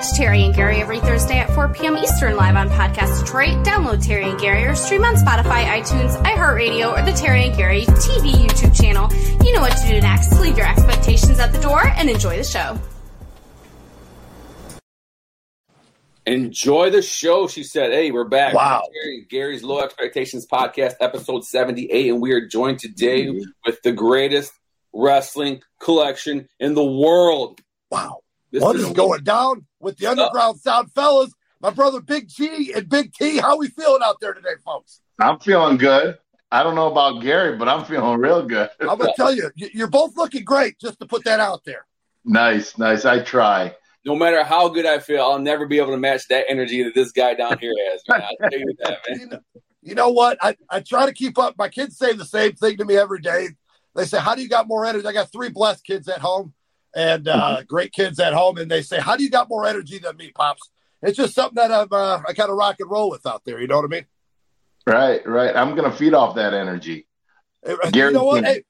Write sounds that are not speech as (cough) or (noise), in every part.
Catch Terry and Gary every Thursday at 4 p.m. Eastern live on Podcast Detroit. Download Terry and Gary or stream on Spotify, iTunes, iHeartRadio, or the Terry and Gary TV YouTube channel. You know what to do next. Leave your expectations at the door and enjoy the show. Enjoy the show, she said. Hey, we're back. Wow. Gary, Gary's Low Expectations Podcast, episode 78. And we are joined today mm-hmm. with the greatest wrestling collection in the world. Wow. This what is, is going down with the Underground Sound fellas? My brother Big G and Big T. How we feeling out there today, folks? I'm feeling good. I don't know about Gary, but I'm feeling real good. I'm gonna (laughs) tell you, you're both looking great. Just to put that out there. Nice, nice. I try. No matter how good I feel, I'll never be able to match that energy that this guy down here has. Man. I'll tell you that, man. (laughs) You know, you know what? I, I try to keep up. My kids say the same thing to me every day. They say, "How do you got more energy?" I got three blessed kids at home and uh, mm-hmm. great kids at home, and they say, "How do you got more energy than me, pops?" It's just something that I've uh, I kind of rock and roll with out there. You know what I mean? Right, right. I'm gonna feed off that energy. Hey, you know what? Hey,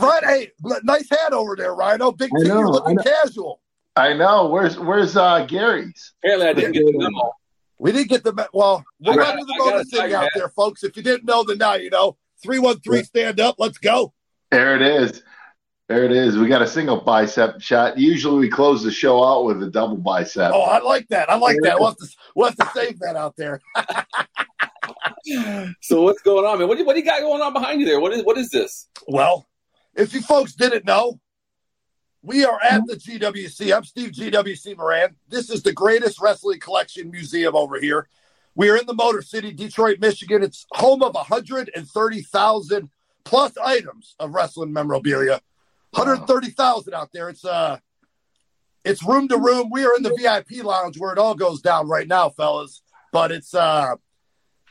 right? Hey, nice hat over there, Rhino. Big T, you're looking I casual. I know. Where's Where's uh, Gary's? Apparently, I didn't get the memo. We didn't get the well. We're running the bonus thing out there, folks. If you didn't know, then now you know. Three one three, stand up. Let's go. There it is. There it is. We got a single bicep shot. Usually we close the show out with a double bicep. Oh, I like that. I like that. We'll have to, we'll have to save that out there. (laughs) (laughs) so what's going on, man? What do, you, what do you got going on behind you there? What is what is this? Well, if you folks didn't know, we are at the GWC. I'm Steve GWC Moran. This is the greatest wrestling collection museum over here. We are in the Motor City, Detroit, Michigan. It's home of 130,000 plus items of wrestling memorabilia 130,000 out there. It's uh it's room to room. We are in the VIP lounge where it all goes down right now, fellas. But it's uh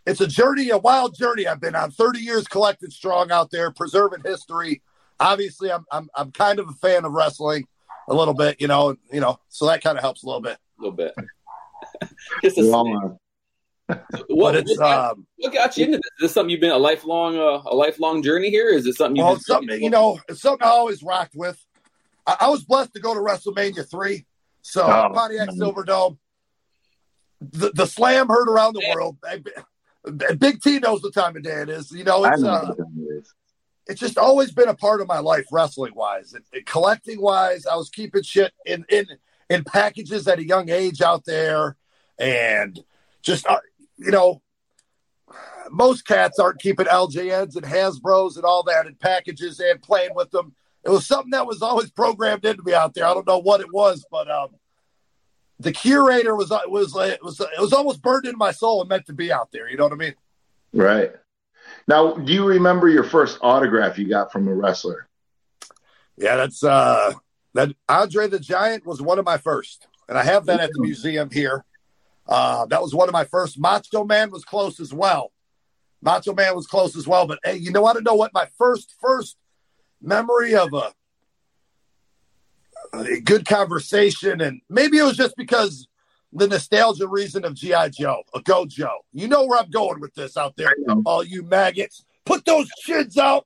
it's a journey, a wild journey I've been on. 30 years collected strong out there, preserving history. Obviously, I'm I'm I'm kind of a fan of wrestling a little bit, you know, you know, so that kind of helps a little bit. A little bit. (laughs) Just a what, it's, what, got, um, what got you into this? Is this something you've been a lifelong uh, a lifelong journey here? Is it something? Well, something you know, it's something I always rocked with. I, I, was blessed to go to WrestleMania three, so oh, Pontiac man. Silverdome. The the slam heard around the world. Big T knows the time of day it is. You know, it's know uh, it's just always been a part of my life, wrestling wise, and, and collecting wise. I was keeping shit in in in packages at a young age out there, and just uh, you know, most cats aren't keeping LJNs and Hasbro's and all that in packages and playing with them. It was something that was always programmed into me out there. I don't know what it was, but um, the curator was uh, was it was it was almost burned into my soul and meant to be out there. You know what I mean? Right. Now, do you remember your first autograph you got from a wrestler? Yeah, that's uh that Andre the Giant was one of my first, and I have that at the museum here. Uh, that was one of my first. Macho Man was close as well. Macho Man was close as well. But hey, you know, I don't know what my first first memory of a, a good conversation, and maybe it was just because the nostalgia reason of GI Joe, a Go Joe. You know where I'm going with this out there, all you maggots. Put those chins out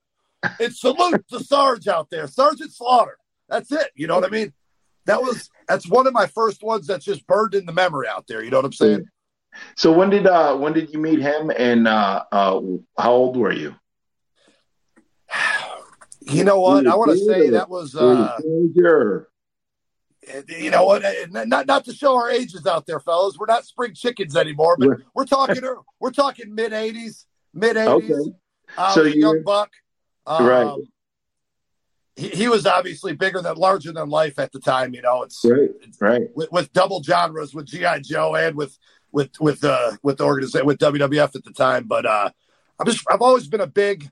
and salute the (laughs) Sarge out there, Sergeant Slaughter. That's it. You know what I mean? That was that's one of my first ones that's just burned in the memory out there. You know what I'm saying? So when did uh when did you meet him and uh, uh how old were you? (sighs) You know what? I want to say that was uh you know what? Not not to show our ages out there, fellas. We're not spring chickens anymore, but we're talking we're talking mid '80s, mid '80s. Okay. Uh, so young buck, um, right? He, he, was obviously bigger than larger than life at the time. You know, it's right, it's, right. With, with, double genres, with GI Joe and with with with uh with the organization with WWF at the time. But uh, I'm just I've always been a big.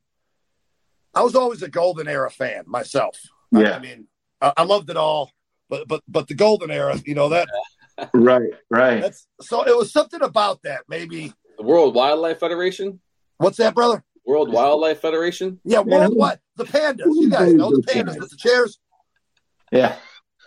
I was always a golden era fan myself. Yeah, I, I mean, I, I, loved it all, but but but the golden era, you know that. (laughs) right, right. That's so. It was something about that, maybe. The World Wildlife Federation. What's that, brother? World Wildlife Federation. Yeah, World what? The pandas. You guys know the pandas with the chairs. Yeah.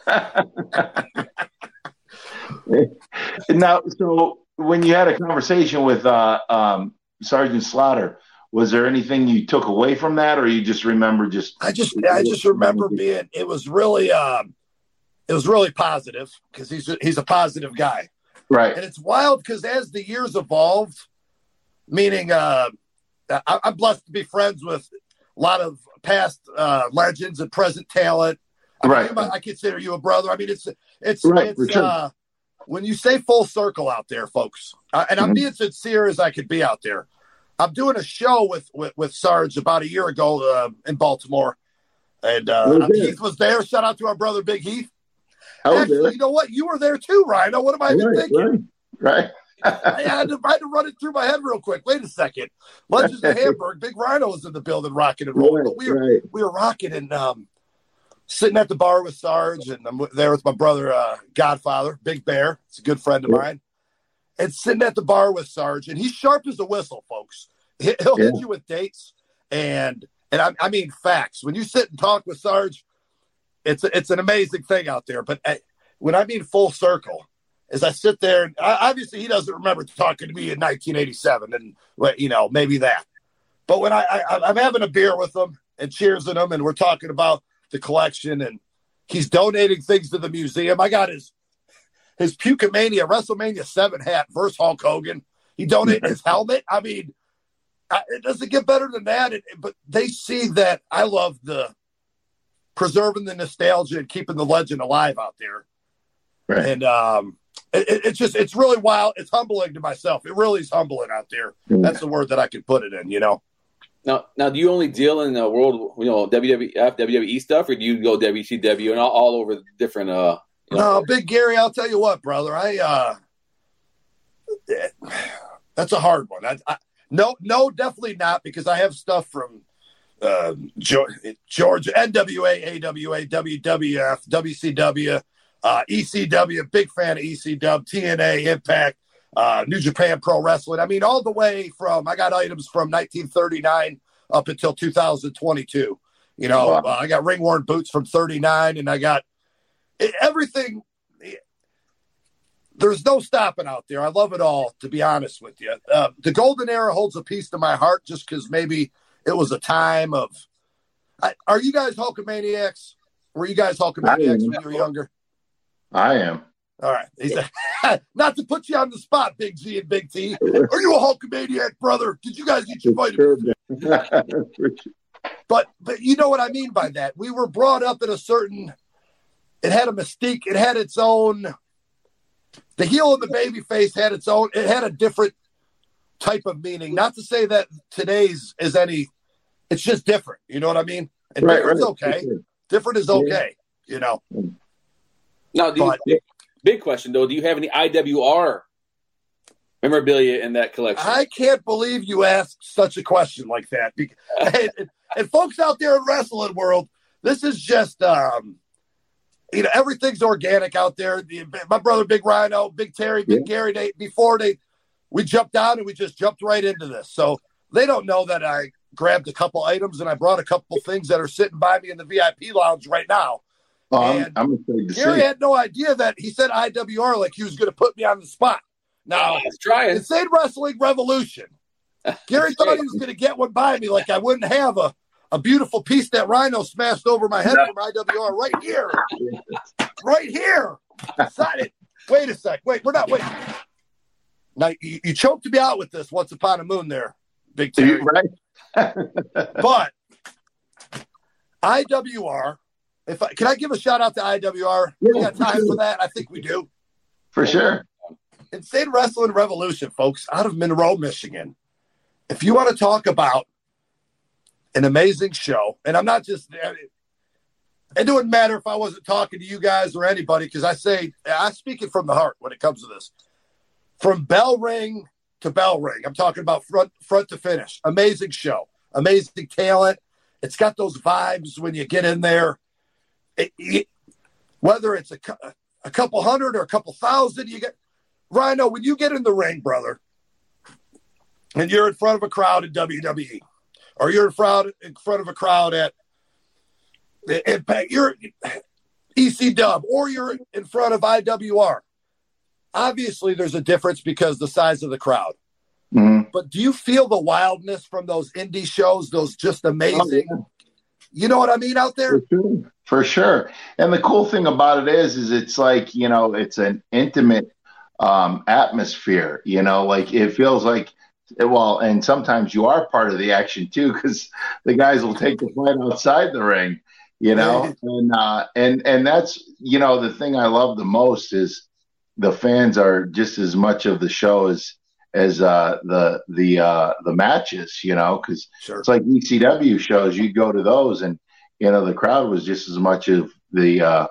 (laughs) now, so when you had a conversation with uh, um, Sergeant Slaughter, was there anything you took away from that, or you just remember just? I just, I just remember being. It was really, um, it was really positive because he's a, he's a positive guy. Right. And it's wild because as the years evolved, meaning uh, I, am blessed to be friends with a lot of past uh, legends and present talent. I right. Mean, I consider you a brother. I mean, it's it's right, it's uh, when you say full circle out there, folks, uh, and I'm mm-hmm. being sincere as I could be out there. I'm doing a show with with, with Sarge about a year ago uh, in Baltimore, and uh, Heath was there. Shout out to our brother Big Heath. Actually, you know what? You were there too, Rhino. What am I right, thinking? Right. right. I, had to, I had to run it through my head real quick. Wait a second. Legends of Hamburg, Big Rhino was in the building, rocking and rolling. Right, but we were right. we were rocking and um, sitting at the bar with Sarge, and I'm there with my brother, uh, Godfather, Big Bear. It's a good friend of yeah. mine. And sitting at the bar with Sarge, and he's sharp as a whistle, folks. He'll yeah. hit you with dates and and I, I, mean facts. When you sit and talk with Sarge, it's it's an amazing thing out there. But I, uh, when I mean full circle, as I sit there, and obviously he doesn't remember talking to me in 1987, and you know maybe that. But when I, I am having a beer with him and cheersing him, and we're talking about the collection, and he's donating things to the museum. I got his his Pukemania WrestleMania seven hat versus Hulk Hogan. He donated his (laughs) helmet. I mean, it doesn't get better than that. It, but they see that I love the preserving the nostalgia and keeping the legend alive out there. Right. And um, it, it's just it's really wild. It's humbling to myself. It really is humbling out there. Mm-hmm. That's the word that I could put it in. You know. Now, now, do you only deal in the world, you know, WWF, WWE stuff, or do you go WCW and all, all over different? uh you know? No, Big Gary, I'll tell you what, brother. I uh that's a hard one. I, I no, no, definitely not because I have stuff from uh, Georgia, NWA, AWA, WWF, WCW, uh, ECW. Big fan of ECW, TNA, Impact, uh, New Japan Pro Wrestling. I mean, all the way from I got items from 1939 up until 2022. You know, wow. uh, I got ring worn boots from 39, and I got everything there's no stopping out there. I love it all, to be honest with you. Uh, the golden era holds a piece to my heart just because maybe it was a time of. I, are you guys Hulkamaniacs? Were you guys Hulkamaniacs when you were younger? I am. All right. He's (laughs) a, not to put you on the spot, Big Z and Big T. Are you a Hulkamaniac, brother? Did you guys eat your vitamins? (laughs) but but you know what I mean by that. We were brought up in a certain. It had a mystique. It had its own the heel and the baby face had its own it had a different type of meaning not to say that today's is any it's just different you know what i mean and right, okay different is okay yeah. you know now but, you, big question though do you have any iwr memorabilia in that collection i can't believe you asked such a question like that (laughs) and, and folks out there in wrestling world this is just um you know, everything's organic out there. The, my brother, Big Rhino, Big Terry, Big yeah. Gary, they, before they, we jumped down and we just jumped right into this. So they don't know that I grabbed a couple items and I brought a couple things that are sitting by me in the VIP lounge right now. Oh, and I'm, I'm Gary had no idea that he said IWR like he was going to put me on the spot. Now, oh, trying. Insane Wrestling Revolution. (laughs) Gary thought he was going to get one by me, like I wouldn't have a a beautiful piece that Rhino smashed over my head no. from IWR right here. right here. Decided. Wait a sec. Wait, we're not waiting. Now you, you, choked me out with this once upon a moon there, Big Terry. Right. (laughs) but IWR, if I, can I give a shout out to IWR? Yeah, we got time for that. I think we do. For sure. Insane Wrestling Revolution, folks, out of Monroe, Michigan. If you want to talk about an amazing show. And I'm not just, it wouldn't matter if I wasn't talking to you guys or anybody because I say, I speak it from the heart when it comes to this. From bell ring to bell ring, I'm talking about front, front to finish. Amazing show, amazing talent. It's got those vibes when you get in there. It, it, whether it's a, a couple hundred or a couple thousand, you get Rhino, when you get in the ring, brother, and you're in front of a crowd at WWE or you're in front in front of a crowd at Impact, you're EC Dub, or you're in front of IWR. Obviously, there's a difference because the size of the crowd. Mm-hmm. But do you feel the wildness from those indie shows? Those just amazing. Oh, yeah. You know what I mean out there? Sure. For sure. And the cool thing about it is, is it's like you know, it's an intimate um, atmosphere. You know, like it feels like well, and sometimes you are part of the action too, because the guys will take the fight outside the ring. You know, and uh, and and that's you know the thing I love the most is the fans are just as much of the show as as uh, the the uh, the matches. You know, because sure. it's like ECW shows. You go to those and you know the crowd was just as much of the uh,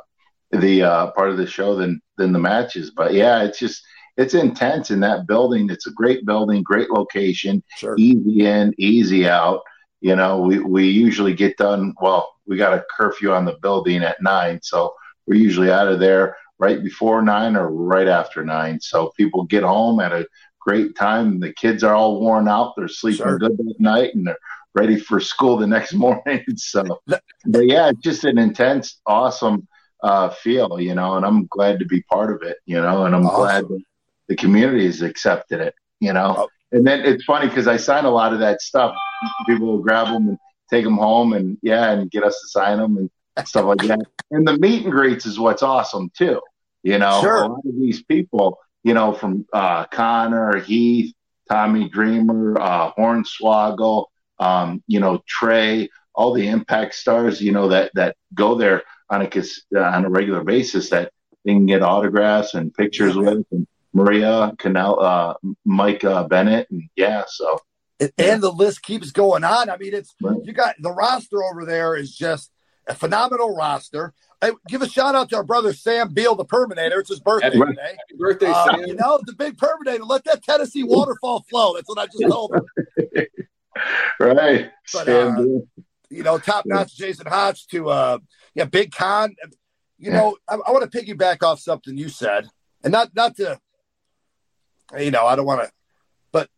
the uh, part of the show than than the matches. But yeah, it's just it's intense in that building. It's a great building, great location, sure. easy in, easy out. You know, we we usually get done. Well, we got a curfew on the building at nine, so we're usually out of there right before nine or right after nine. So people get home at a great time. The kids are all worn out. They're sleeping sure. good that night, and they're ready for school the next (laughs) morning. so, but yeah, it's just an intense, awesome uh, feel, you know, and I'm glad to be part of it, you know, and I'm awesome. glad that the community has accepted it, you know. Oh. And then it's funny because I sign a lot of that stuff. People will grab them and take them home, and yeah, and get us to sign them and stuff like that. And the meet and greets is what's awesome too. You know, sure. a lot of these people, you know, from uh, Connor, Heath, Tommy Dreamer, uh, Hornswoggle, um, you know, Trey, all the impact stars, you know, that, that go there on a, uh, on a regular basis that they can get autographs and pictures with and Maria Canal, uh, Mike uh, Bennett. And yeah, so. And, and the list keeps going on. I mean, it's, right. you got the roster over there is just a phenomenal roster. I give a shout out to our brother Sam Beal, the Perminator. It's his birthday happy, today. Happy birthday, uh, Sam. You know, the big Perminator. Let that Tennessee waterfall flow. That's what I just told him. (laughs) right. But, uh, you know, top notch Jason Hodge to uh yeah, Big Con. You know, I, I want to piggyback off something you said, and not not to, you know, I don't want to, but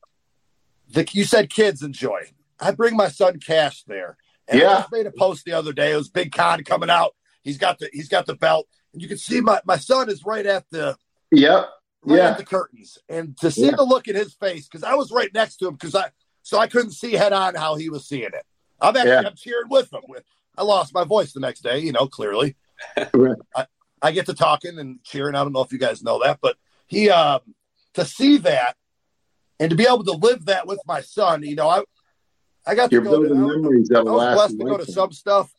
the you said kids enjoy. I bring my son Cash there, and yeah. I made a post the other day. It was Big Con coming out. He's got the he's got the belt, and you can see my my son is right at the yep right yeah. at the curtains, and to see yeah. the look in his face because I was right next to him because I so I couldn't see head on how he was seeing it. I'm actually yeah. I'm cheering with him. I lost my voice the next day, you know, clearly. I, I get to talking and cheering. I don't know if you guys know that, but he um, to see that and to be able to live that with my son, you know, I I got You're to go to, memories I, I was blessed to go to some stuff,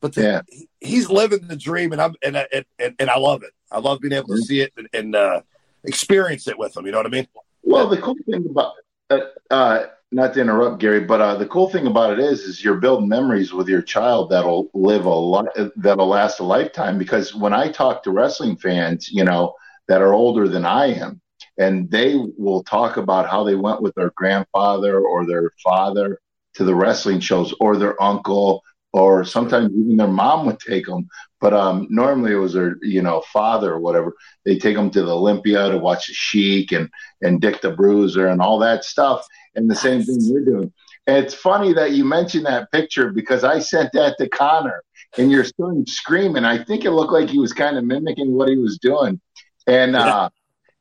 but the, yeah. he, he's living the dream, and I'm and, and and, and I love it. I love being able to mm-hmm. see it and, and uh, experience it with him. You know what I mean? Well, the cool thing about uh, uh, not to interrupt Gary, but uh, the cool thing about it is, is you're building memories with your child that'll live a lot, that'll last a lifetime. Because when I talk to wrestling fans, you know, that are older than I am, and they will talk about how they went with their grandfather or their father to the wrestling shows, or their uncle, or sometimes even their mom would take them. But um, normally it was their, you know, father or whatever. They take them to the Olympia to watch the Sheik and and Dick the Bruiser and all that stuff and the same thing you're doing. And it's funny that you mentioned that picture because I sent that to Connor and your son screaming. I think it looked like he was kind of mimicking what he was doing. And uh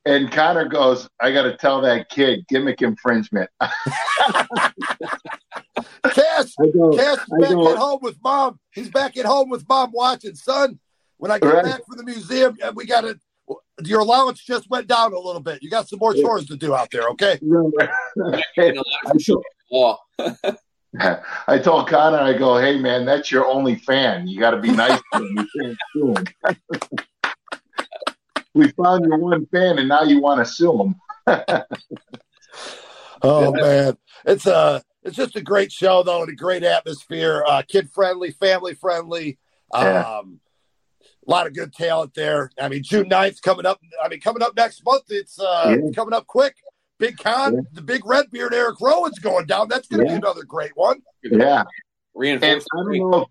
and Connor goes, I gotta tell that kid gimmick infringement. (laughs) Cass, go, Cass is back at home with mom. He's back at home with mom watching. Son, when I get right. back from the museum, we gotta your allowance just went down a little bit. You got some more chores to do out there, okay? (laughs) (laughs) I told Connor, I go, hey man, that's your only fan. You got to be nice to him. You can't sue him. (laughs) we found your one fan, and now you want to sue him. oh man, it's a uh, it's just a great show though, and a great atmosphere. Uh, kid friendly, family friendly. Yeah. Um, a lot of good talent there. I mean, June 9th coming up. I mean, coming up next month. It's uh, yeah. coming up quick. Big Con, yeah. the big red beard Eric Rowan's going down. That's going to yeah. be another great one. Yeah. Reinforced. I don't know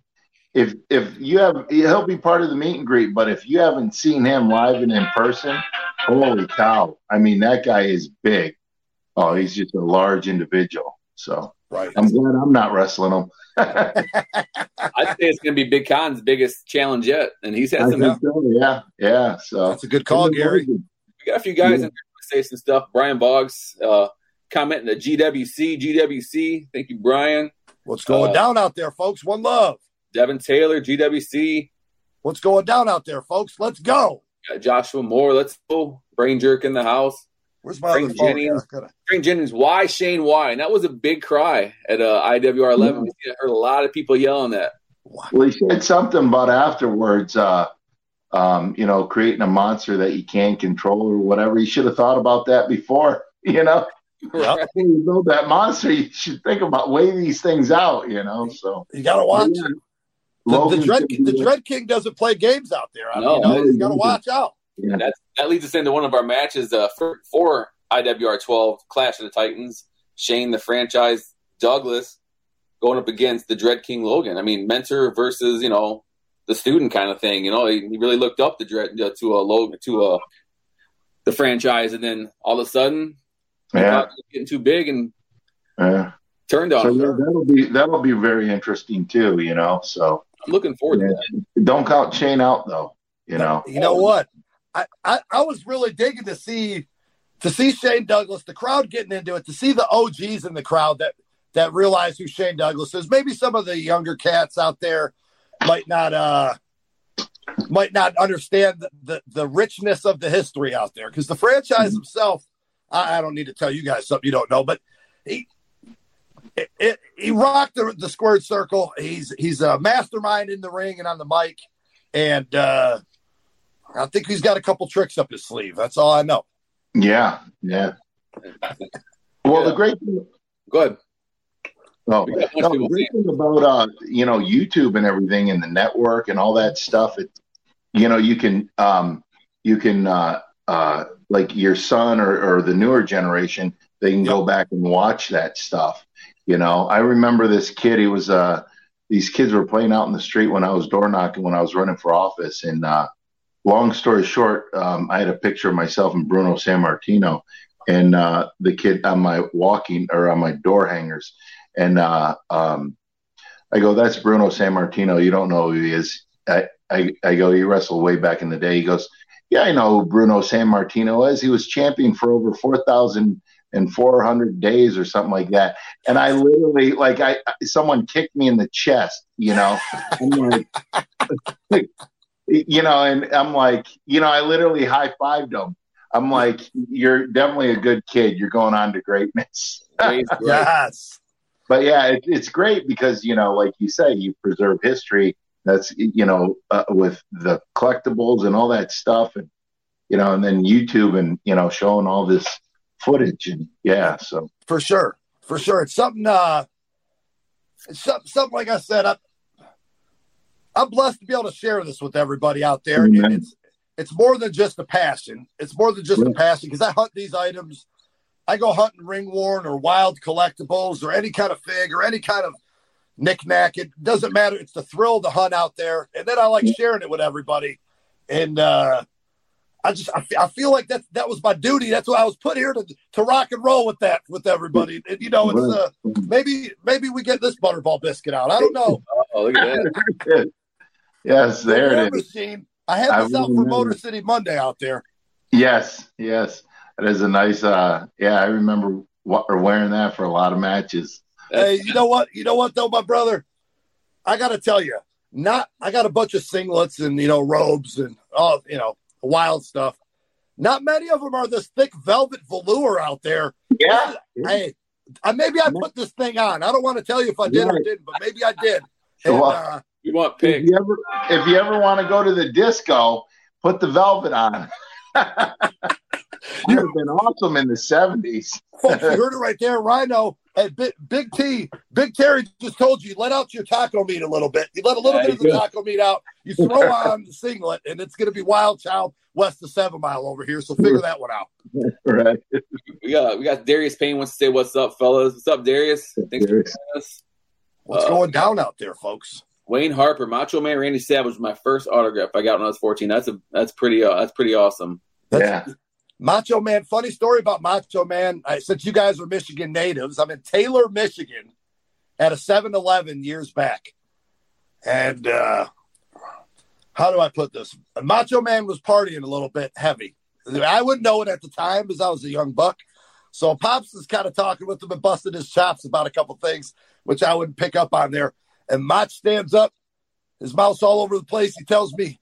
if if you have he'll be part of the meet and greet, but if you haven't seen him live and in person, holy cow! I mean, that guy is big. Oh, he's just a large individual. So right. I'm glad I'm not wrestling him. (laughs) I'd say it's going to be Big Con's biggest challenge yet, and he's had some. So, yeah, yeah. So that's a good call, Gary. We got a few guys yeah. in there say some stuff. Brian Boggs uh, commenting the GWC, GWC. Thank you, Brian. What's going uh, down out there, folks? One love. Devin Taylor, GWC. What's going down out there, folks? Let's go. Got Joshua Moore. Let's go. Brain jerk in the house. Where's my Frank Jennings? Frank Jennings. Why Shane? Why? And that was a big cry at uh, IWR 11. Yeah. I heard a lot of people yelling that. Well, he said something about afterwards. Uh, um, you know, creating a monster that you can't control or whatever. You should have thought about that before. (laughs) You know, right. when you build that monster, you should think about weigh these things out. You know, so you got to watch. Yeah. The, the, Dread, the Dread King doesn't play games out there. I no, mean, you, know, you got to watch out. Yeah. That, that leads us into one of our matches uh, for, for IWR 12 Clash of the Titans. Shane, the franchise, Douglas going up against the Dread King Logan. I mean, mentor versus, you know, the student kind of thing. You know, he, he really looked up to Dread uh, to a Logan to a the franchise, and then all of a sudden, yeah, getting too big and yeah. turned on. So yeah, that'll be that'll be very interesting too. You know, so I'm looking forward yeah. to that. Don't count Shane out though. You know, you know what? I, I, I was really digging to see to see Shane Douglas, the crowd getting into it, to see the OGs in the crowd that that realize who Shane Douglas is. Maybe some of the younger cats out there might not uh might not understand the, the, the richness of the history out there because the franchise mm-hmm. himself, I, I, don't need to tell you guys something you don't know, but he it, it, he rocked the, the squared circle. He's he's a mastermind in the ring and on the mic, and uh, I think he's got a couple tricks up his sleeve. That's all I know. Yeah, yeah. Well, yeah. the great thing. Go ahead. Oh, no, the great thing about uh, you know YouTube and everything and the network and all that stuff. It, you know, you can um, you can uh, uh, like your son or, or the newer generation, they can yep. go back and watch that stuff. You know, I remember this kid. He was uh, these kids were playing out in the street when I was door knocking when I was running for office. And uh, long story short, um, I had a picture of myself and Bruno Sammartino and uh, the kid on my walking or on my door hangers. And uh, um, I go, that's Bruno Sammartino. You don't know who he is. I, I, I go, he wrestled way back in the day. He goes, yeah, I know who Bruno Sammartino is. He was champion for over 4,000 and 400 days or something like that. And I literally, like, I someone kicked me in the chest, you know. like, (laughs) you know, and I'm like, you know, I literally high fived him. I'm like, you're definitely a good kid. You're going on to greatness. (laughs) yes. But yeah, it, it's great because, you know, like you say, you preserve history. That's, you know, uh, with the collectibles and all that stuff. And, you know, and then YouTube and, you know, showing all this footage. And yeah, so. For sure. For sure. It's something, uh, it's something, something like I said, I, I'm blessed to be able to share this with everybody out there. And it's it's more than just a passion. It's more than just a passion because I hunt these items. I go hunting ring worn or wild collectibles or any kind of fig or any kind of knickknack. It doesn't matter. It's the thrill to hunt out there. And then I like sharing it with everybody. And uh I just I, I feel like that that was my duty. That's why I was put here to to rock and roll with that with everybody. And, you know, it's uh, maybe maybe we get this butterball biscuit out. I don't know. (laughs) Oh, look at that. Yes, there it is. Machine. I have this I out for Motor City Monday out there. Yes, yes. It is a nice uh yeah, I remember what, wearing that for a lot of matches. Hey, you know what? You know what though, my brother? I gotta tell you, not I got a bunch of singlets and you know robes and all you know wild stuff. Not many of them are this thick velvet velour out there. Yeah. Hey, I, maybe I put this thing on. I don't want to tell you if I did or didn't, but maybe I did. And, uh, you want pink. If you ever, if you ever want to go to the disco, put the velvet on. (laughs) You've been awesome in the seventies. Folks, (laughs) you heard it right there, Rhino. Hey, Big, Big T, Big Terry just told you let out your taco meat a little bit. You let a little yeah, bit of the good. taco meat out. You throw (laughs) on the singlet, and it's going to be Wild Child west of Seven Mile over here. So figure that one out. right. We got we got Darius Payne wants to say what's up, fellas. What's up, Darius? Thanks Darius. for us. What's uh, going down out there, folks? Wayne Harper, Macho Man Randy Savage, my first autograph I got when I was 14. That's a that's pretty uh, that's pretty awesome. That's, yeah. Macho Man, funny story about Macho Man. I, since you guys are Michigan natives, I'm in Taylor, Michigan at a 7 Eleven years back. And uh, how do I put this? Macho Man was partying a little bit heavy. I wouldn't know it at the time because I was a young buck. So Pops is kind of talking with him and busting his chops about a couple things, which I wouldn't pick up on there. And Mach stands up His mouth's all over the place. He tells me,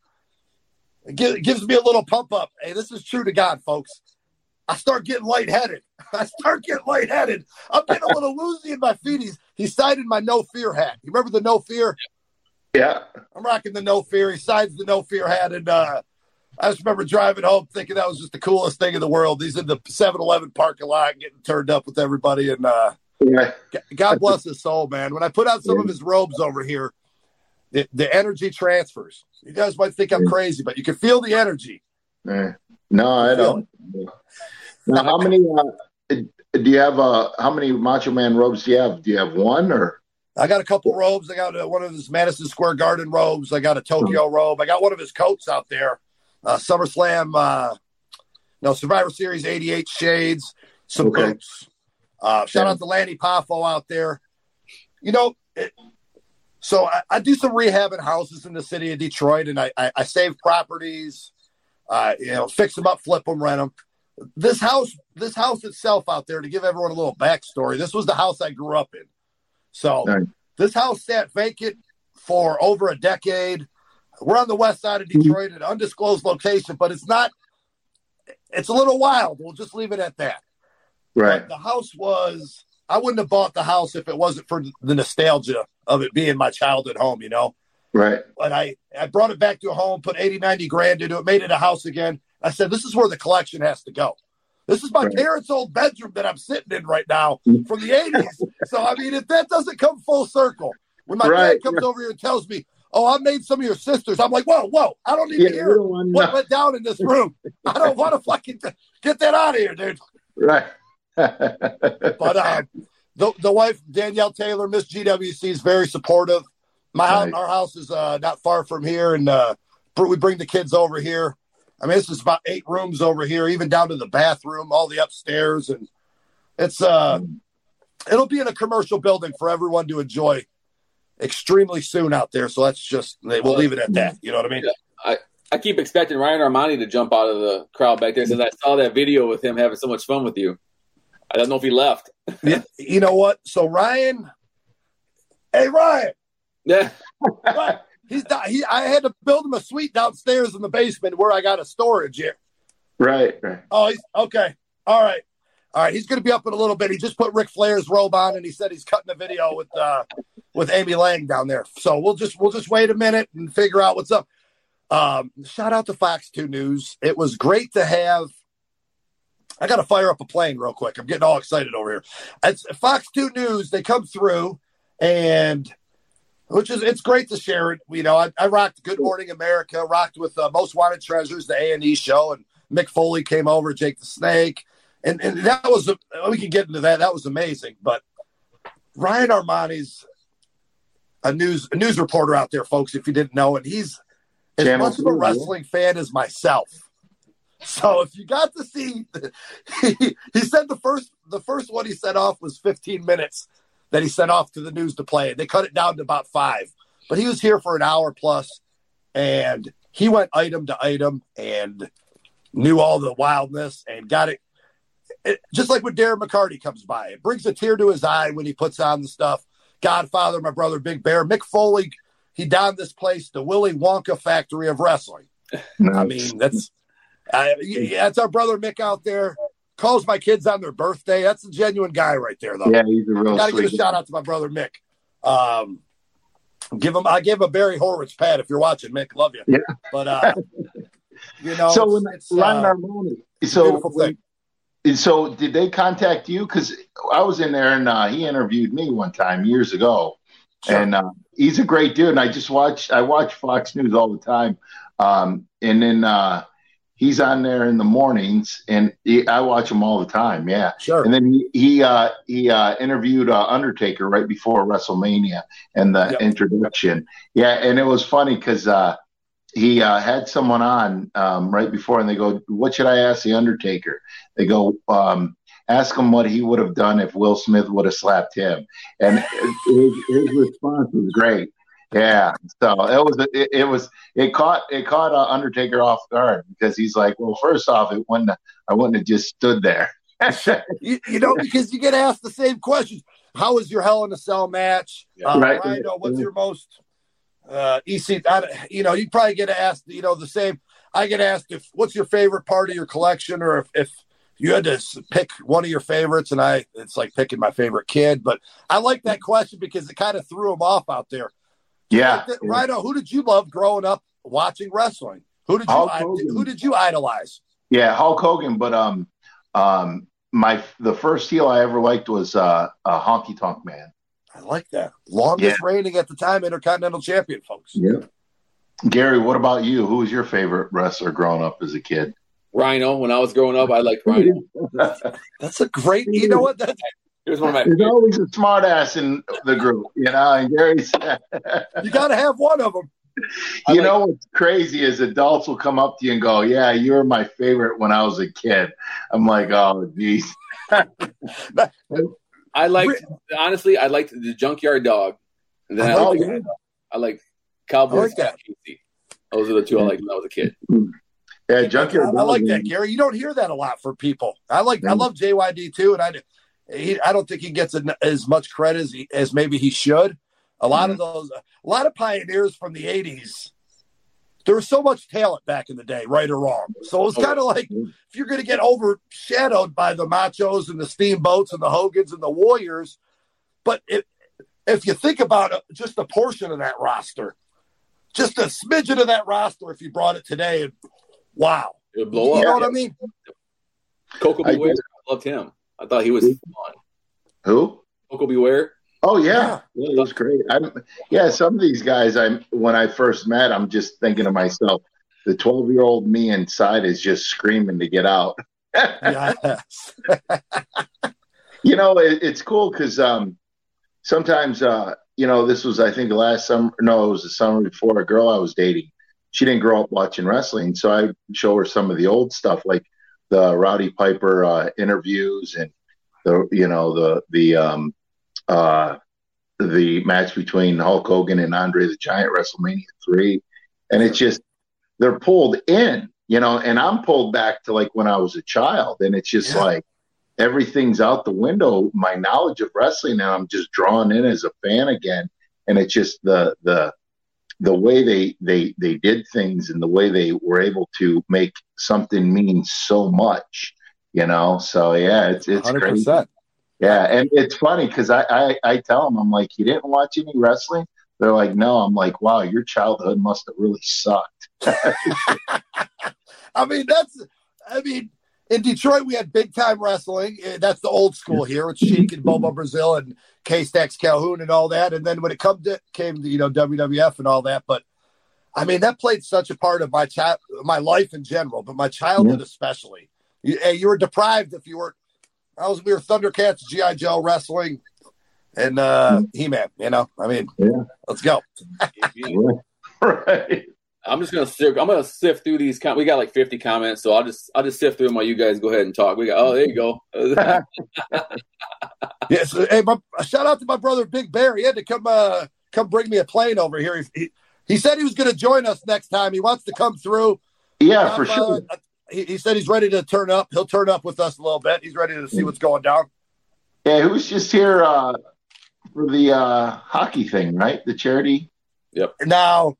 it gives me a little pump up. Hey, this is true to God, folks. I start getting lightheaded. (laughs) I start getting lightheaded. I'm getting a little woozy in my feet. He's, he signed my no fear hat. You remember the no fear? Yeah. I'm rocking the no fear. He signs the no fear hat. And uh, I just remember driving home thinking that was just the coolest thing in the world. He's in the 7 Eleven parking lot getting turned up with everybody. And uh, yeah. God bless his soul, man. When I put out some of his robes over here, the, the energy transfers. You guys might think I'm crazy, but you can feel the energy. No, I don't. Now, how many uh, do you have? Uh, how many Macho Man robes do you have? Do you have one or? I got a couple robes. I got uh, one of his Madison Square Garden robes. I got a Tokyo mm-hmm. robe. I got one of his coats out there. Uh, SummerSlam, uh, no Survivor Series '88 shades, some okay. boots. Uh, shout yeah. out to Lanny Poffo out there. You know, it, so I, I, do some rehab in houses in the city of Detroit, and I, I, I save properties. Uh, you know, fix them up, flip them, rent them this house, this house itself out there, to give everyone a little backstory, this was the house I grew up in. So nice. this house sat vacant for over a decade. We're on the west side of Detroit, an undisclosed location, but it's not. It's a little wild. We'll just leave it at that. Right. But the house was. I wouldn't have bought the house if it wasn't for the nostalgia of it being my childhood home. You know. Right. But I I brought it back to a home, put 80, 90 grand into it, made it a house again. I said, this is where the collection has to go. This is my right. parents' old bedroom that I'm sitting in right now from the (laughs) 80s. so, I mean, if that doesn't come full circle, when my right. dad comes over here and tells me, oh, I made some of your sisters, I'm like, whoa, whoa, I don't need yeah, to hear what went down in this room. I don't want to (laughs) fucking t- get that out of here, dude. Right. But uh, the, the wife, Danielle Taylor, Miss GWC, is very supportive. My right. our house is uh, not far from here, and uh, we bring the kids over here. I mean, this is about eight rooms over here, even down to the bathroom, all the upstairs, and it's uh, it'll be in a commercial building for everyone to enjoy extremely soon out there. So that's just we'll leave it at that. You know what I mean? Yeah, I I keep expecting Ryan Ermanni to jump out of the crowd back there since I saw that video with him having so much fun with you. I don't know if he left. yeah, you know what? So Ryan, hey Ryan, yeah. He's he. I had to build him a suite downstairs in the basement where I got a storage here. Right. Right. Oh, he's okay. All right. All right. He's going to be up in a little bit. He just put Ric Flair's robe on, and he said he's cutting a video with uh with Amy Lange down there. So we'll just we'll just wait a minute and figure out what's up. Um, shout out to Fox Two News. It was great to have. I got to fire up a plane real quick. I'm getting all excited over here. It's Fox Two News. They come through and which is it's great to share it. You know, I, I rocked Good Morning America, rocked with uh, Most Wanted Treasures, the A and E show, and Mick Foley came over, Jake the Snake, and and that was a, we can get into that. That was amazing. But Ryan Ermanni's a news a news reporter out there, folks. If you didn't know, and he's as Channel much of a wrestling fan as myself. So if you got to see, he, (laughs) he said the first the first one he set off was 15 minutes that he sent off to the news to play. They cut it down to about five, but he was here for an hour plus, and he went item to item and knew all the wildness and got it. it just like when Darren McCarty comes by, it brings a tear to his eye when he puts on the stuff. Godfather, my brother, Big Bear, Mick Foley, he donned this place, the Willy Wonka factory of wrestling. Nice. I mean, that's uh, yeah, that's our brother Mick out there calls my kids on their birthday. That's a genuine guy right there, though. Yeah, he's a real. Got to give a shout out to my brother Mick. Um, give him. I give a Barry Horowitz pat if you're watching, Mick. Love you. Yeah. But uh, (laughs) you know, so when it's, Ryan uh, Ermanni. So when, so did they contact you? Because I was in there and uh, he interviewed me one time years ago, sure. and uh, he's a great dude. And I just watch. I watch Fox News all the time. Um, and then uh, he's on there in the mornings, and he, I watch him all the time. Yeah, sure. And then he he uh, he uh, interviewed uh, Undertaker right before WrestleMania and the yep. introduction. Yeah, and it was funny because uh, he uh, had someone on um, right before, and they go, "What should I ask the Undertaker?" They go. Um, ask him what he would have done if Will Smith would have slapped him, and his, his response was great. Yeah, so it was it, it was it caught it caught uh, Undertaker off guard because he's like, well, first off, it wouldn't I wouldn't have just stood there. you, you, know, because you get asked the same questions. How was your Hell in a Cell match? Yeah. Uh, right. Rhino, what's your most uh, EC, I, you know, you probably get asked, you know, the same. I get asked if what's your favorite part of your collection, or if, if you had to pick one of your favorites, and I, it's like picking my favorite kid. But I like that question because it kind of threw him off out there. Yeah, like right. Who did you love growing up watching wrestling? Who did you who did you idolize? Yeah, Hulk Hogan. But um, um, my the first heel I ever liked was uh, a Honky Tonk Man. I like that. Longest yeah. reigning at the time Intercontinental Champion, folks. Yeah. Gary, what about you? Who was your favorite wrestler growing up as a kid? Rhino. When I was growing up, I liked (laughs) Rhino. That's a great. You know what? That's he was one of my. There's always a smartass in the group, you know. And Gary's. you got to have one of them. You like, know what's crazy is adults will come up to you and go, "Yeah, you were my favorite when I was a kid." I'm like, "Oh, geez." I liked honestly, I liked the Junkyard Dog, and then I, oh, I liked, I liked Cowboys. I like Casey. Those are the two I liked when I was a kid. Yeah, Junkyard. I, I like that, Gary. You don't hear that a lot for people. I like, I mm. love JYD too, and I, he, I don't think he gets as much credit as he, as maybe he should. A lot mm-hmm. of those, a lot of pioneers from the '80s. There was so much talent back in the day, right or wrong. So it's kind of like if you're going to get overshadowed by the Machos and the Steamboats and the Hogans and the Warriors, but it, if you think about it, just a portion of that roster, just a smidgen of that roster, if you brought it today, and wow, it would blow up. You know what I mean? Koko B. I loved him. I thought he was fun. Who? Koko B. Ware. Oh yeah, yeah, it was great. I'm yeah. Some of these guys, I'm when I first met, I'm just thinking to myself, the 12 year old me inside is just screaming to get out. yes. (laughs) you know, it, it's cool because um, sometimes, uh, you know, this was I think last summer. No, it was the summer before. A girl I was dating, she didn't grow up watching wrestling, so I show her some of the old stuff, like the Rowdy Piper uh, interviews and the you know the the um, uh, the match between Hulk Hogan and Andre the Giant WrestleMania three, and it's just they're pulled in, you know, and I'm pulled back to like when I was a child, and it's just yeah. like everything's out the window. My knowledge of wrestling now, I'm just drawn in as a fan again, and it's just the the the way they they they did things and the way they were able to make something mean so much, you know. So yeah, it's it's 100%. crazy. Yeah, and it's funny because I, I I tell them I'm like, you didn't watch any wrestling? They're like, no. I'm like, wow, your childhood must have really sucked. (laughs) I mean, that's. I mean, in Detroit, we had big time wrestling. Eh, that's the old school here with Sheik and Bobo Brazil and Haystacks Calhoun and all that. And then when it come to came to you know WWF and all that, but I mean that played such a part of my child, my life in general, but my childhood yeah. especially. You, eh, you were deprived if you were I was we were Thundercats, GI Joe wrestling, and uh, He Man. You know, I mean, yeah. let's go. (laughs) right. I'm just gonna sift. I'm gonna sift through these. Com- we got like 50 comments, so I'll just I'll just sift through them while you guys go ahead and talk. We got. Oh, there you go. (laughs) yes. Hey, my, shout out to my brother Big Bear. He had to come uh come bring me a plane over here. He he, he said he was going to join us next time. He wants to come through. Yeah, for uh, sure he, he said he's ready to turn up. He'll turn up with us a little bit. He's ready to see what's going down. Yeah, he was just here uh, for the uh, hockey thing, right? The charity. Yep. Now,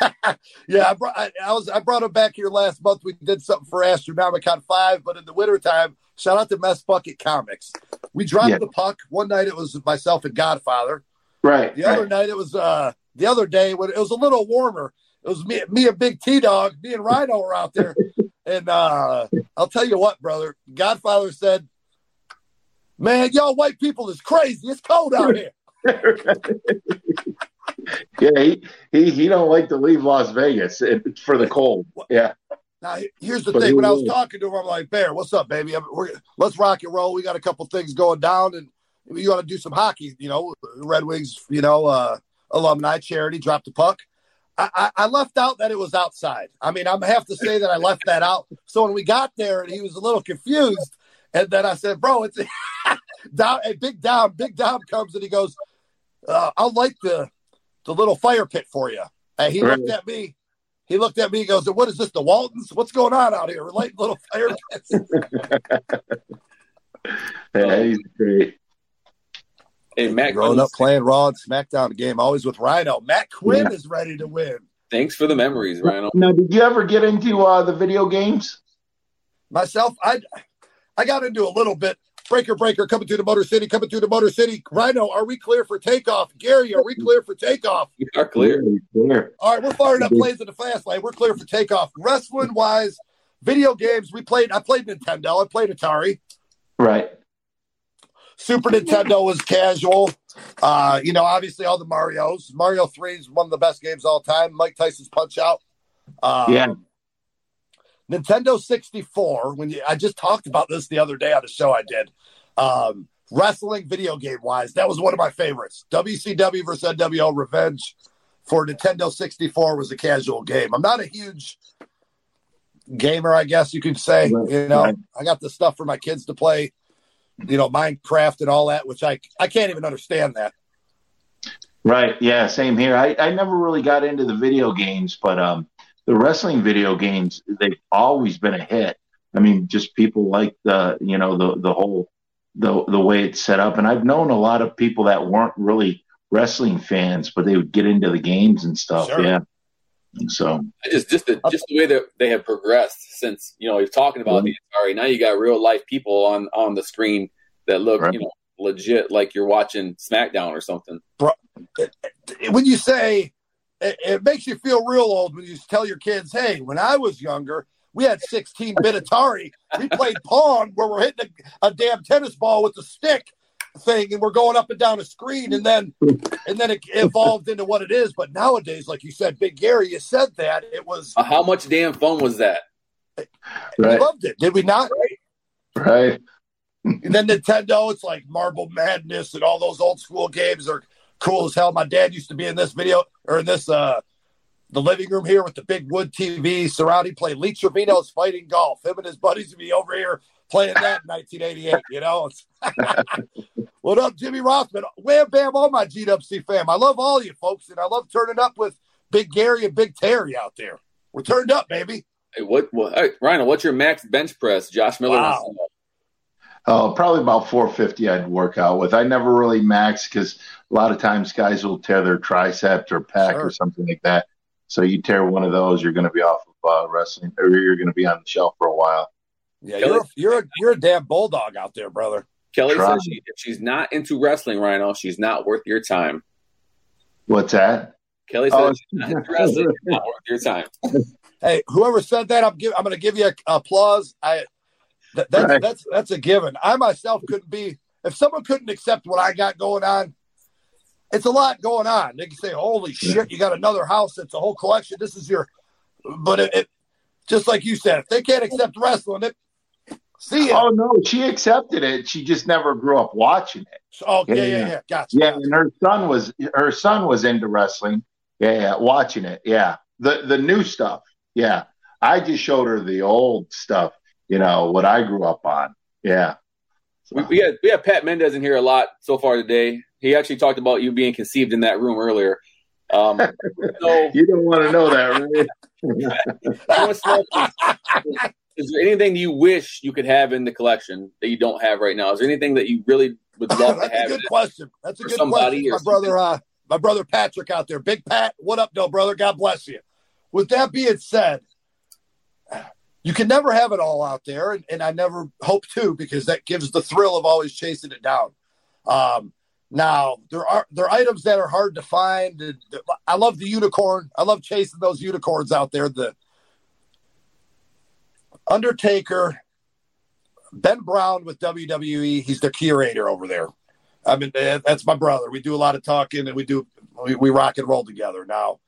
(laughs) yeah, I, brought, I, I, was I brought him back here last month. We did something for Astronomicon Five, but in the wintertime, shout out to Mess Bucket Comics. We dropped yeah. the puck. One night it was myself and Godfather. Right. The right. other night it was uh the other day when it was a little warmer it was me, me and Big T Dog, me and Rhino were out there. (laughs) and uh, I'll tell you what, brother, Godfather said, Man, y'all white people is crazy. It's cold out (laughs) here. Yeah, he, he he don't like to leave Las Vegas for the cold. Yeah. Now here's the but thing. When I was talking to him, I'm like, "Bear, what's up, baby? let's rock and roll. We got a couple things going down, and you got to do some hockey. You know, Red Wings. You know, uh, alumni charity. Drop the puck. I, I, left out that it was outside. I mean, I'm have to say that I left that out. So when we got there and he was a little confused, and then I said, "Bro, it's (laughs) down." A big down, big down comes and he goes, uh, "I'll light the the little fire pit for you." And he right. looked at me. He looked at me. He goes, "What is this? The Waltons? What's going on out here? We're lighting little fire pits." (laughs) yeah, he's great. Hey, Matt growing up playing Raw and SmackDown game, always with Rhino. Matt Quinn yeah. is ready to win. Thanks for the memories, Rhino. Now, did you ever get into uh, the video games? Myself, I I got into a little bit. Breaker, breaker, coming through the Motor City, coming through the Motor City. Rhino, are we clear for takeoff? Gary, are we clear for takeoff? We are clear. clear. All right, we're firing up plays in the fast lane. We're clear for takeoff. Wrestling wise, video games, we played. I played Nintendo. I played Atari. Right. Super Nintendo was casual. Uh, you know, obviously all the Mario's. Mario 3 is one of the best games all time. Mike Tyson's Punch Out. Um, yeah. Nintendo 64, when you, I just talked about this the other day on a show I did. Um, wrestling video game wise, that was one of my favorites. WCW versus NWO Revenge for Nintendo 64 was a casual game. I'm not a huge gamer, I guess you could say. You know, I got the stuff for my kids to play, you know, Minecraft and all that, which I I can't even understand that. Right. Yeah. Same here. I, I never really got into the video games, but um, the wrestling video games they've always been a hit. I mean, just people like the you know the the whole the the way it's set up, and I've known a lot of people that weren't really wrestling fans, but they would get into the games and stuff. Sure. Yeah. So just just the just the way that they have progressed since you know you're talking about mm-hmm. the Atari. Now you got real life people on on the screen that look right. you know legit like you're watching SmackDown or something. Bro, when you say it, it, makes you feel real old when you tell your kids, "Hey, when I was younger, we had 16-bit (laughs) Atari. We played Pong, where we're hitting a, a damn tennis ball with a stick." thing and we're going up and down a screen and then and then it evolved into what it is but nowadays like you said big gary you said that it was uh, how much damn fun was that right. we loved it did we not right, right. and then nintendo it's like marble madness and all those old school games are cool as hell my dad used to be in this video or in this uh the living room here with the big wood TV surrounding play Lee Trevino's fighting golf. Him and his buddies would be over here playing that in 1988. You know, (laughs) what up, Jimmy Rothman? Wham bam, all my GWC fam. I love all you folks, and I love turning up with Big Gary and Big Terry out there. We're turned up, baby. Hey, what, what hey, Ryan? What's your max bench press? Josh Miller. Wow. Oh, probably about 450 I'd work out with. I never really max because a lot of times guys will tear their tricep or pec sure. or something like that. So you tear one of those, you're going to be off of uh, wrestling, or you're going to be on the shelf for a while. Yeah, Kelly, you're a, you're a, you're a damn bulldog out there, brother. Kelly Try. says she, if she's not into wrestling, Rhino, she's not worth your time. What's that? Kelly says oh. she's not into wrestling, not worth your time. (laughs) Hey, whoever said that, I'm give, I'm going to give you a, applause. I that, that's right. that's that's a given. I myself couldn't be if someone couldn't accept what I got going on. It's a lot going on. They can say, "Holy shit, you got another house. It's a whole collection. This is your," but it, it just like you said, if they can't accept wrestling, it See ya. Oh no, she accepted it. She just never grew up watching it. Oh yeah, yeah, yeah. yeah. Gotcha. Yeah, and her son was her son was into wrestling. Yeah, yeah, watching it. Yeah, the the new stuff. Yeah, I just showed her the old stuff. You know what I grew up on. Yeah. We, we had we have Pat Mendez in here a lot so far today. He actually talked about you being conceived in that room earlier. Um, (laughs) so, you don't want to know that, right? (laughs) (laughs) is there anything you wish you could have in the collection that you don't have right now? Is there anything that you really would love to have? That's a good question. That's a good question. My brother, uh, my brother Patrick out there, Big Pat. What up, no brother? God bless you. With that being said, you can never have it all out there, and, and I never hope to because that gives the thrill of always chasing it down. Um, now there are there are items that are hard to find. I love the unicorn. I love chasing those unicorns out there. The Undertaker, Ben Brown with WWE. He's the curator over there. I mean, that's my brother. We do a lot of talking and we do we, we rock and roll together. Now,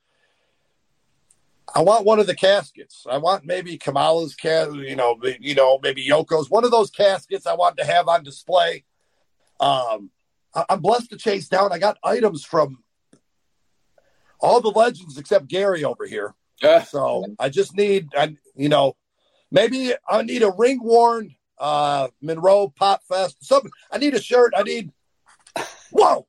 I want one of the caskets. I want maybe Kamala's casket. You know, you know, maybe Yoko's. One of those caskets I want to have on display. Um, I'm blessed to chase down. I got items from all the legends except Gary over here. so I just need, I, you know, Maybe I need a ring worn uh, Monroe Pop Fest. Something. I need a shirt. I need. Whoa!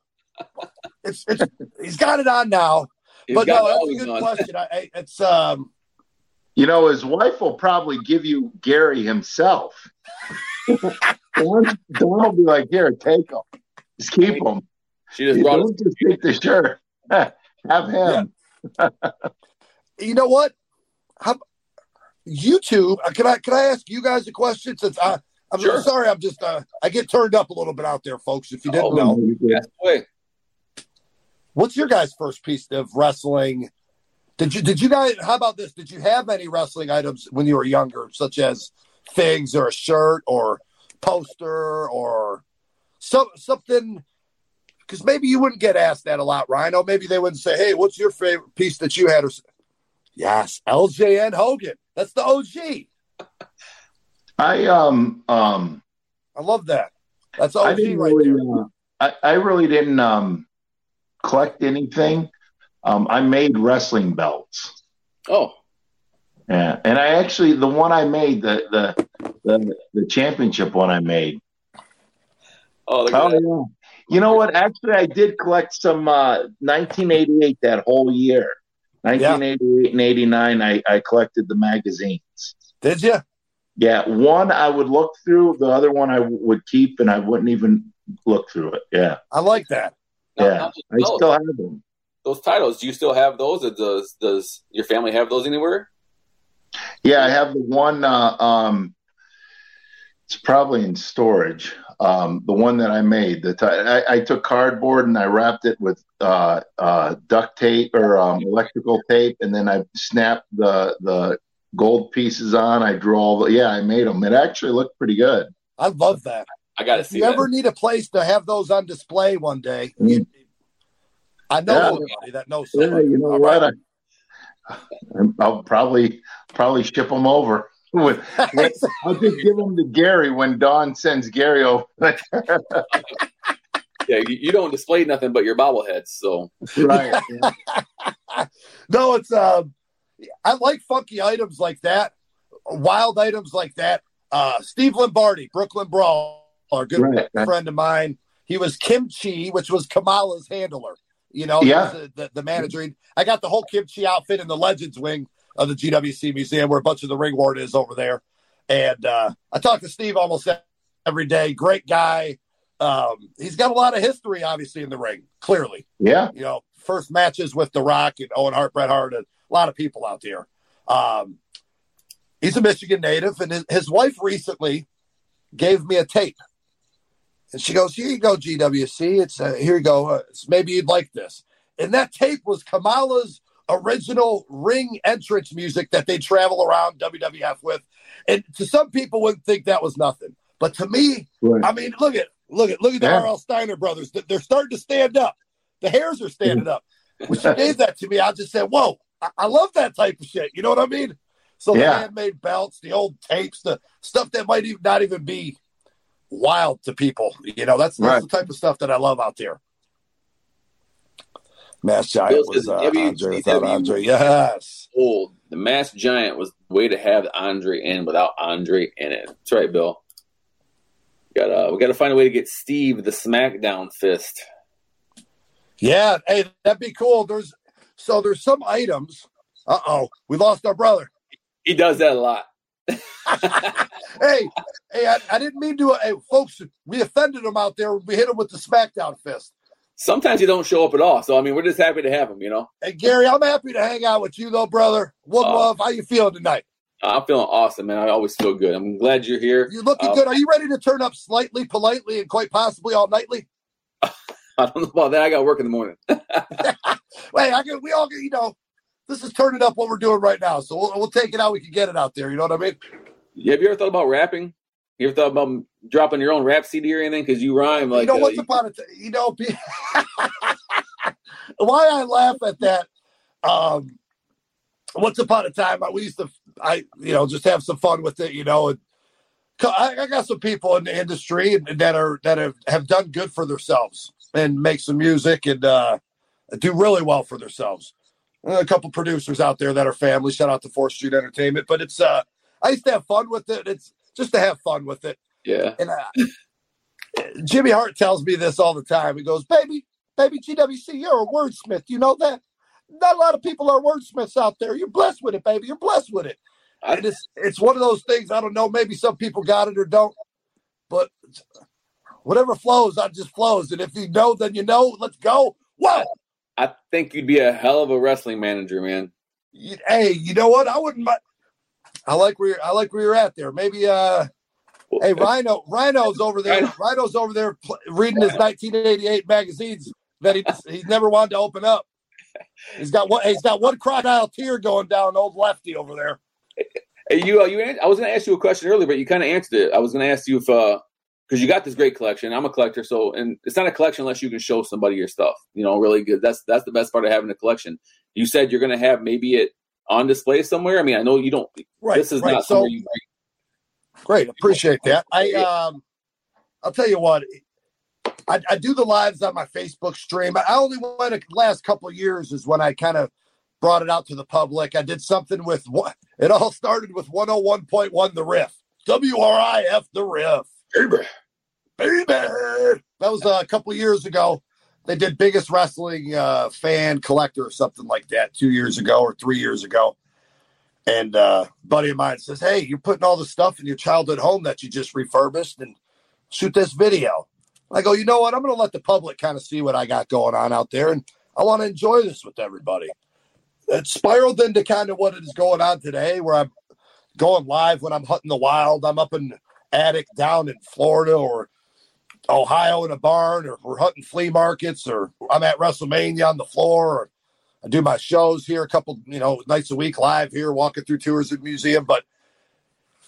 It's, it's he's got it on now. He's but no, that's a good on. question. I, it's um. You know, his wife will probably give you Gary himself. (laughs) Don will be like, "Here, take him. Just keep him." She just brought Don't just take the shirt. (laughs) Have him. Yeah. (laughs) you know what? How, YouTube. uh, Can I can I ask you guys a question? Since I, I'm Sure. sorry, I'm just uh, I get turned up a little bit out there, folks. If you didn't Oh, know, That's the way. What's your guys' first piece of wrestling? Did you did you guys? How about this? Did you have any wrestling items when you were younger, such as things or a shirt or poster or some something? Because maybe you wouldn't get asked that a lot, Rhino. Maybe they wouldn't say, "Hey, what's your favorite piece that you had?" Or yes, LJN Hogan. That's the OG. I um um I love that. That's I OG didn't right really there. uh, I, I really didn't um collect anything. Um, I made wrestling belts. Oh, Yeah, and I actually the one I made the the the, the championship one I made. oh, Oh yeah. You know what? Actually, I did collect some uh, 1988 that whole year. 1988 and 89, I, I collected the magazines. Did you? Yeah, one I would look through, the other one I w- would keep, and I wouldn't even look through it. Yeah, I like that. Now- yeah. now just I those, still have them. those titles. Do you still have those? Or does does your family have those anywhere? Yeah, I have the one. Uh, um, it's probably in storage. Um, the one that I made. The t- I, I took cardboard and I wrapped it with uh, uh, duct tape or um, electrical tape, and then I snapped the the gold pieces on. I drew all the. Yeah, I made them. It actually looked pretty good. I love that. I got to if see you that. ever need a place to have those on display one day, Mm. you, I know Yeah. somebody that knows Yeah, you know All what? right. I, I'll probably probably ship them over. (laughs) With, (laughs) I'll just give them to Gary when Dawn sends Gary over. (laughs) Yeah, you, you don't display nothing but your bobbleheads. So right. no, it's um, I like funky items like that, wild items like that. Uh, Steve Lombardi, Brooklyn Brawl, a good right. friend of mine. He was Kim Chee, which was Kamala's handler. You know, Yeah. the, the, the manager. I got the whole Kim Chee outfit in the Legends wing of the GWC Museum, where a bunch of the ring ward is over there. And uh, I talk to Steve almost every day. Great guy. Um, he's got a lot of history, obviously, in the ring. Clearly, Yeah. you know, first matches with The Rock and Owen Hart, Bret Hart, and a lot of people out there. Um, he's a Michigan native, and his, his wife recently gave me a tape. And she goes, Here you go, GWC. It's uh, here you go. Uh, maybe you'd like this. And that tape was Kamala's original ring entrance music that they travel around WWF with. And to some people wouldn't think that was nothing. But to me, Right. I mean, look at look at look at the Yeah. R.L. Steiner brothers. They're starting to stand up. The hairs are standing up. When she gave that to me, I just said, "Whoa, I, I love that type of shit." You know what I mean? So the Yeah. handmade belts, the old tapes, the stuff that might even not even be wild to people. You know, that's, that's Right. the type of stuff that I love out there. Masked Giant was uh, "W- Andre without Andre. Yes. old. The Masked Giant was the way to have Andre in without Andre in it. That's right, Bill. Got to we got to find a way to get Steve the SmackDown fist. Yeah. Hey, that'd be cool. There's so there's some items. Uh oh, we lost our brother. He does that a lot. Hey, hey, I, I didn't mean to. Hey, folks, we offended him out there. We hit him with the SmackDown fist. Sometimes he don't show up at all. So I mean, we're just happy to have him. You know, Hey, Gary, I'm happy to hang out with you, though, brother. One Uh, love. How you feeling tonight? I'm feeling awesome, man. I always feel good. I'm glad you're here. You're looking Uh, good? Are you ready to turn up slightly, politely, and quite possibly all nightly? (laughs) I don't know about that. I got work in the morning. (laughs) (laughs) Wait, I can. We all get. You know, this is turning up what we're doing right now. So we'll, we'll take it out. We can get it out there. You know what I mean? Have you ever thought about rapping? You ever thought about dropping your own rap CD or anything? Because you rhyme like you know, uh, once upon a time, you know, why I laugh at that. Um, once upon a time, I we used to, I you know, just have some fun with it, you know. And I, I got some people in the industry and, that are that have, have done good for themselves and make some music and uh, do really well for themselves. A couple producers out there that are family. Shout out to Fourth Street Entertainment. But it's uh, I used to have fun with it. It's just to have fun with it. yeah. And uh, Jimmy Hart tells me this all the time. He goes, "Baby, baby, GWC, you're a wordsmith. You know that? Not a lot of people are wordsmiths out there. You're blessed with it, baby. You're blessed with it." I- And it's it's one of those things. I don't know. Maybe some people got it or don't. But whatever flows, I just flows. And if you know, then you know. Let's go. Whoa! I think you'd be a hell of a wrestling manager, man. Hey, you know what? I wouldn't. I like where you're, I like where you're at there. Maybe uh Hey, Rhino, Rhino's over there. Rhino's over there reading his 1988 magazines that he he's never wanted to open up. He's got one. He's got one crocodile tear going down old lefty over there. Hey, you, uh, you. I was going to ask you a question earlier, but you kind of answered it. I was going to ask you if, uh, because you got this great collection. I'm a collector, so and it's not a collection unless you can show somebody your stuff. You know, really good. That's that's the best part of having a collection. You said you're going to have maybe it on display somewhere. I mean, I know you don't. Right. This is right. not so, you. Great, appreciate that. I um, I'll tell you what. I, I, do the lives on my Facebook stream. I only went the last couple of years is when I kind of brought it out to the public. I did something with what it all started with 101.1 the riff. WRIF the riff. Baby. Baby. That was a couple years ago. They did biggest wrestling uh, fan collector or something like that two years ago or three years ago. And uh, buddy of mine says, Hey, you're putting all the stuff in your childhood home that you just refurbished and shoot this video. I go, you know what? I'm going to let the public kind of see what I got going on out there. And I want to enjoy this with everybody. It spiraled into kind of what is going on today, where I'm going live when I'm hunting the wild. I'm up in attic down in Florida or Ohio in a barn, or we're hunting flea markets, or I'm at WrestleMania on the floor, or I do my shows here a couple, you know, nights a week live here, walking through tours of the museum. But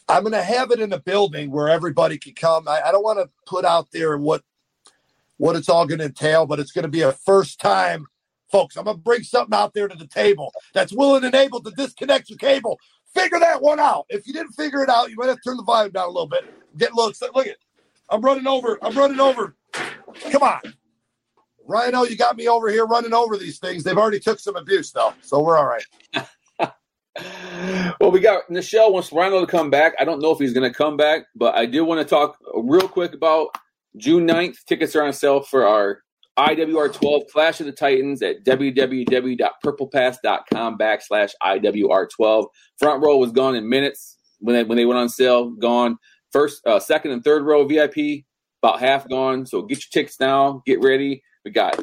I'm going to have it in a building where everybody can come. I, I don't want to put out there what what it's all going to entail, but it's going to be a first time, folks. I'm going to bring something out there to the table that's willing and able to disconnect your cable. Figure that one out. If you didn't figure it out, you might have to turn the volume down a little bit. Get look, look at. I'm running over. I'm running over. Come on. Rhino, oh, you got me over here running over these things. They've already took some abuse though, so we're all right. (laughs) well, we got Nichelle wants Rhino to come back. I don't know if he's going to come back, but I do want to talk real quick about June 9th. Tickets are on sale for our IWR 12 Clash of the Titans at www.purplepass.com backslash IWR 12. Front row was gone in minutes when they when they went on sale. Gone. First, uh, second, and third row VIP about half gone. So get your tickets now. Get ready. We got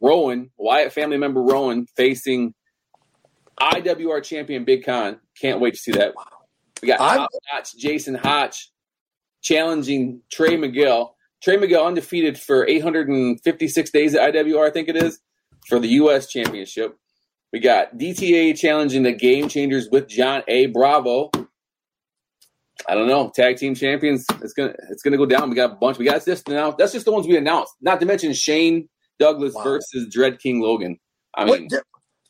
Rowan, Wyatt family member Rowan, facing IWR champion Big Con. Can't wait to see that. We got Hotch, Jason Hotch challenging Trey Miguel. Trey Miguel undefeated for 856 days at IWR, I think it is, for the U.S. Championship. We got DTA challenging the Game Changers with John A. Bravo. I don't know. Tag team champions. It's gonna it's gonna go down. We got a bunch. We got this now. That's just the ones we announced. Not to mention Shane Douglas wow. versus Dread King Logan. I mean, did,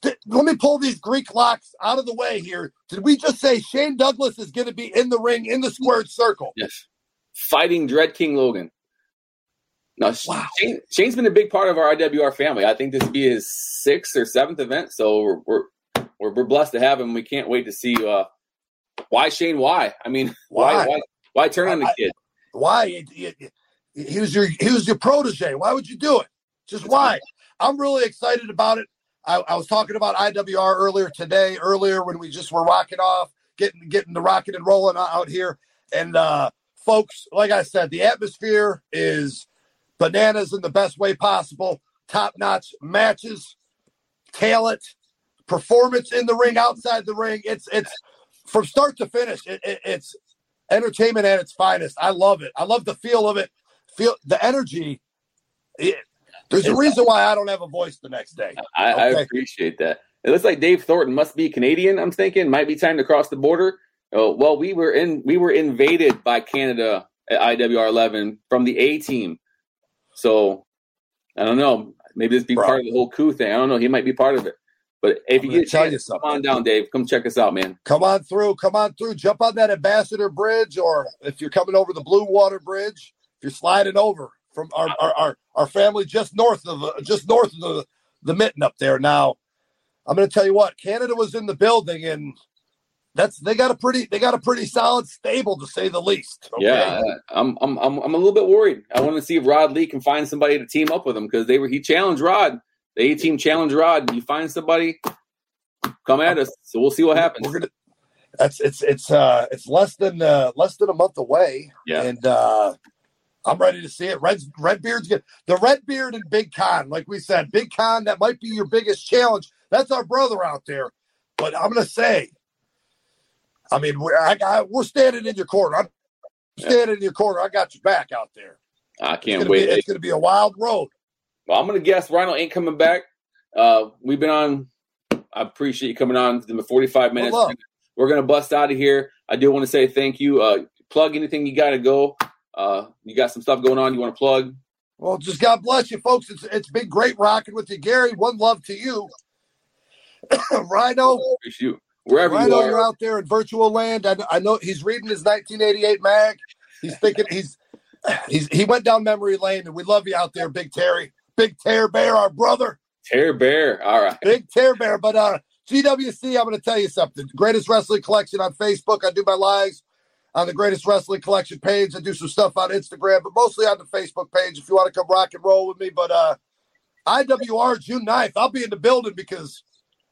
did, let me pull these Greek locks out of the way here. Did we just say Shane Douglas is going to be in the ring in the squared circle? Yes, fighting Dread King Logan. Now, wow. Shane, Shane's been a big part of our IWR family. I think this will be his sixth or seventh event, so we're we're, we're, we're blessed to have him. We can't wait to see uh, why Shane. Why? I mean, (laughs) why why, why, why turn on the kid? Why? He was your he was your protege. Why would you do it? Just why? I'm really excited about it. I, I, was talking about IWR earlier today, earlier when we just were rocking off, getting getting the rocking and rolling out here. And uh, folks, like I said, the atmosphere is bananas in the best way possible. Top notch matches, talent, performance in the ring, outside the ring. It's it's from start to finish. It, it, it's entertainment at its finest. I love it. I love the feel of it. Feel the energy. It, there's a reason why I don't have a voice the next day. I, okay? I appreciate that. It looks like Dave Thornton must be Canadian. I'm thinking might be time to cross the border. Oh, well, we were in we were invaded by Canada at IWR 11 from the A team. So I don't know. Maybe this be part of the whole coup thing. I don't know. He might be part of it. But if I'm you get a chance, come on down, Dave. Come check us out, man. Come on through. Come on through. Jump on that Ambassador Bridge, or if you're coming over the Blue Water Bridge, if you're sliding over, from our, our, our, our family just north of uh, just north of the, the mitten up there. Now, I'm going to tell you what, Canada was in the building and that's they got a pretty they got a pretty solid stable to say the least. Okay? Yeah, I'm, I'm I'm I'm a little bit worried. I want to see if Rod Lee can find somebody to team up with him because they were he challenged Rod. The A team challenged Rod. You find somebody, come at us. So we'll see what happens. We're gonna. That's it's it's uh it's less than uh less than a month away. Yeah, and uh I'm ready to see it. Red Redbeard's good. The Redbeard and Big Con, like we said, Big Con, that might be your biggest challenge. That's our brother out there. But I'm gonna say, I mean, we're, I, I, we're standing in your corner. I'm standing in your corner. I got your back out there. I can't wait. Be, it's gonna be a wild road. Well, I'm gonna guess Rhino ain't coming back. Uh, we've been on. I appreciate you coming on the 45 minutes. We're gonna bust out of here. I do want to say thank you. Uh, plug anything you got to go. Uh, you got some stuff going on you want to plug? Well, just God bless you, folks. It's it's been great rocking with you, Gary. One love to you, (coughs) Rhino. You wherever Rhino, you are. you're out there in virtual land. I, I know he's reading his 1988 mag. He's thinking he's he's he went down memory lane, and we love you out there, Big Terry, Big Tear Bear, our brother. Tear Bear, all right, Big Tear Bear. But uh, GWC, I'm going to tell you something. Greatest Wrestling Collection on Facebook. I do my lives on the Greatest Wrestling Collection page. I do some stuff on Instagram, but mostly on the Facebook page if you want to come rock and roll with me. But uh, IWR June 9th, I'll be in the building because,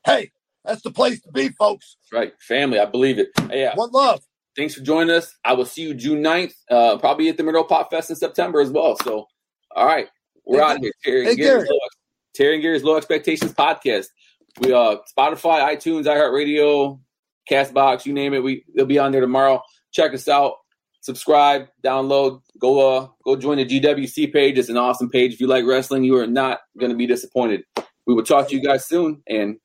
hey, that's the place to be, folks. That's right. Family, I believe it. Hey, yeah. One love. Thanks for joining us. I will see you June 9th, uh, probably at the Middle Pop Fest in September as well. So, all right, we're hey, out of here. Terry, hey, Gary's Low, Terry and Gary's Low Expectations podcast. We uh Spotify, iTunes, iHeartRadio, Castbox, you name it. We they'll be on there tomorrow. Check us out. Subscribe, download, go uh go join the GWC page. It's an awesome page. If you like wrestling, you are not gonna be disappointed. We will talk to you guys soon and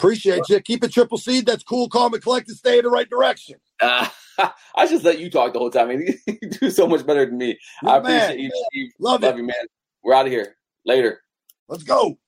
appreciate you. Keep it triple C. That's cool, calm, and collected. Stay in the right direction. Uh, (laughs) I just let you talk the whole time. I mean, (laughs) you do so much better than me. I appreciate man. you. Steve. Love, Love you, man. We're out of here. Later. Let's go.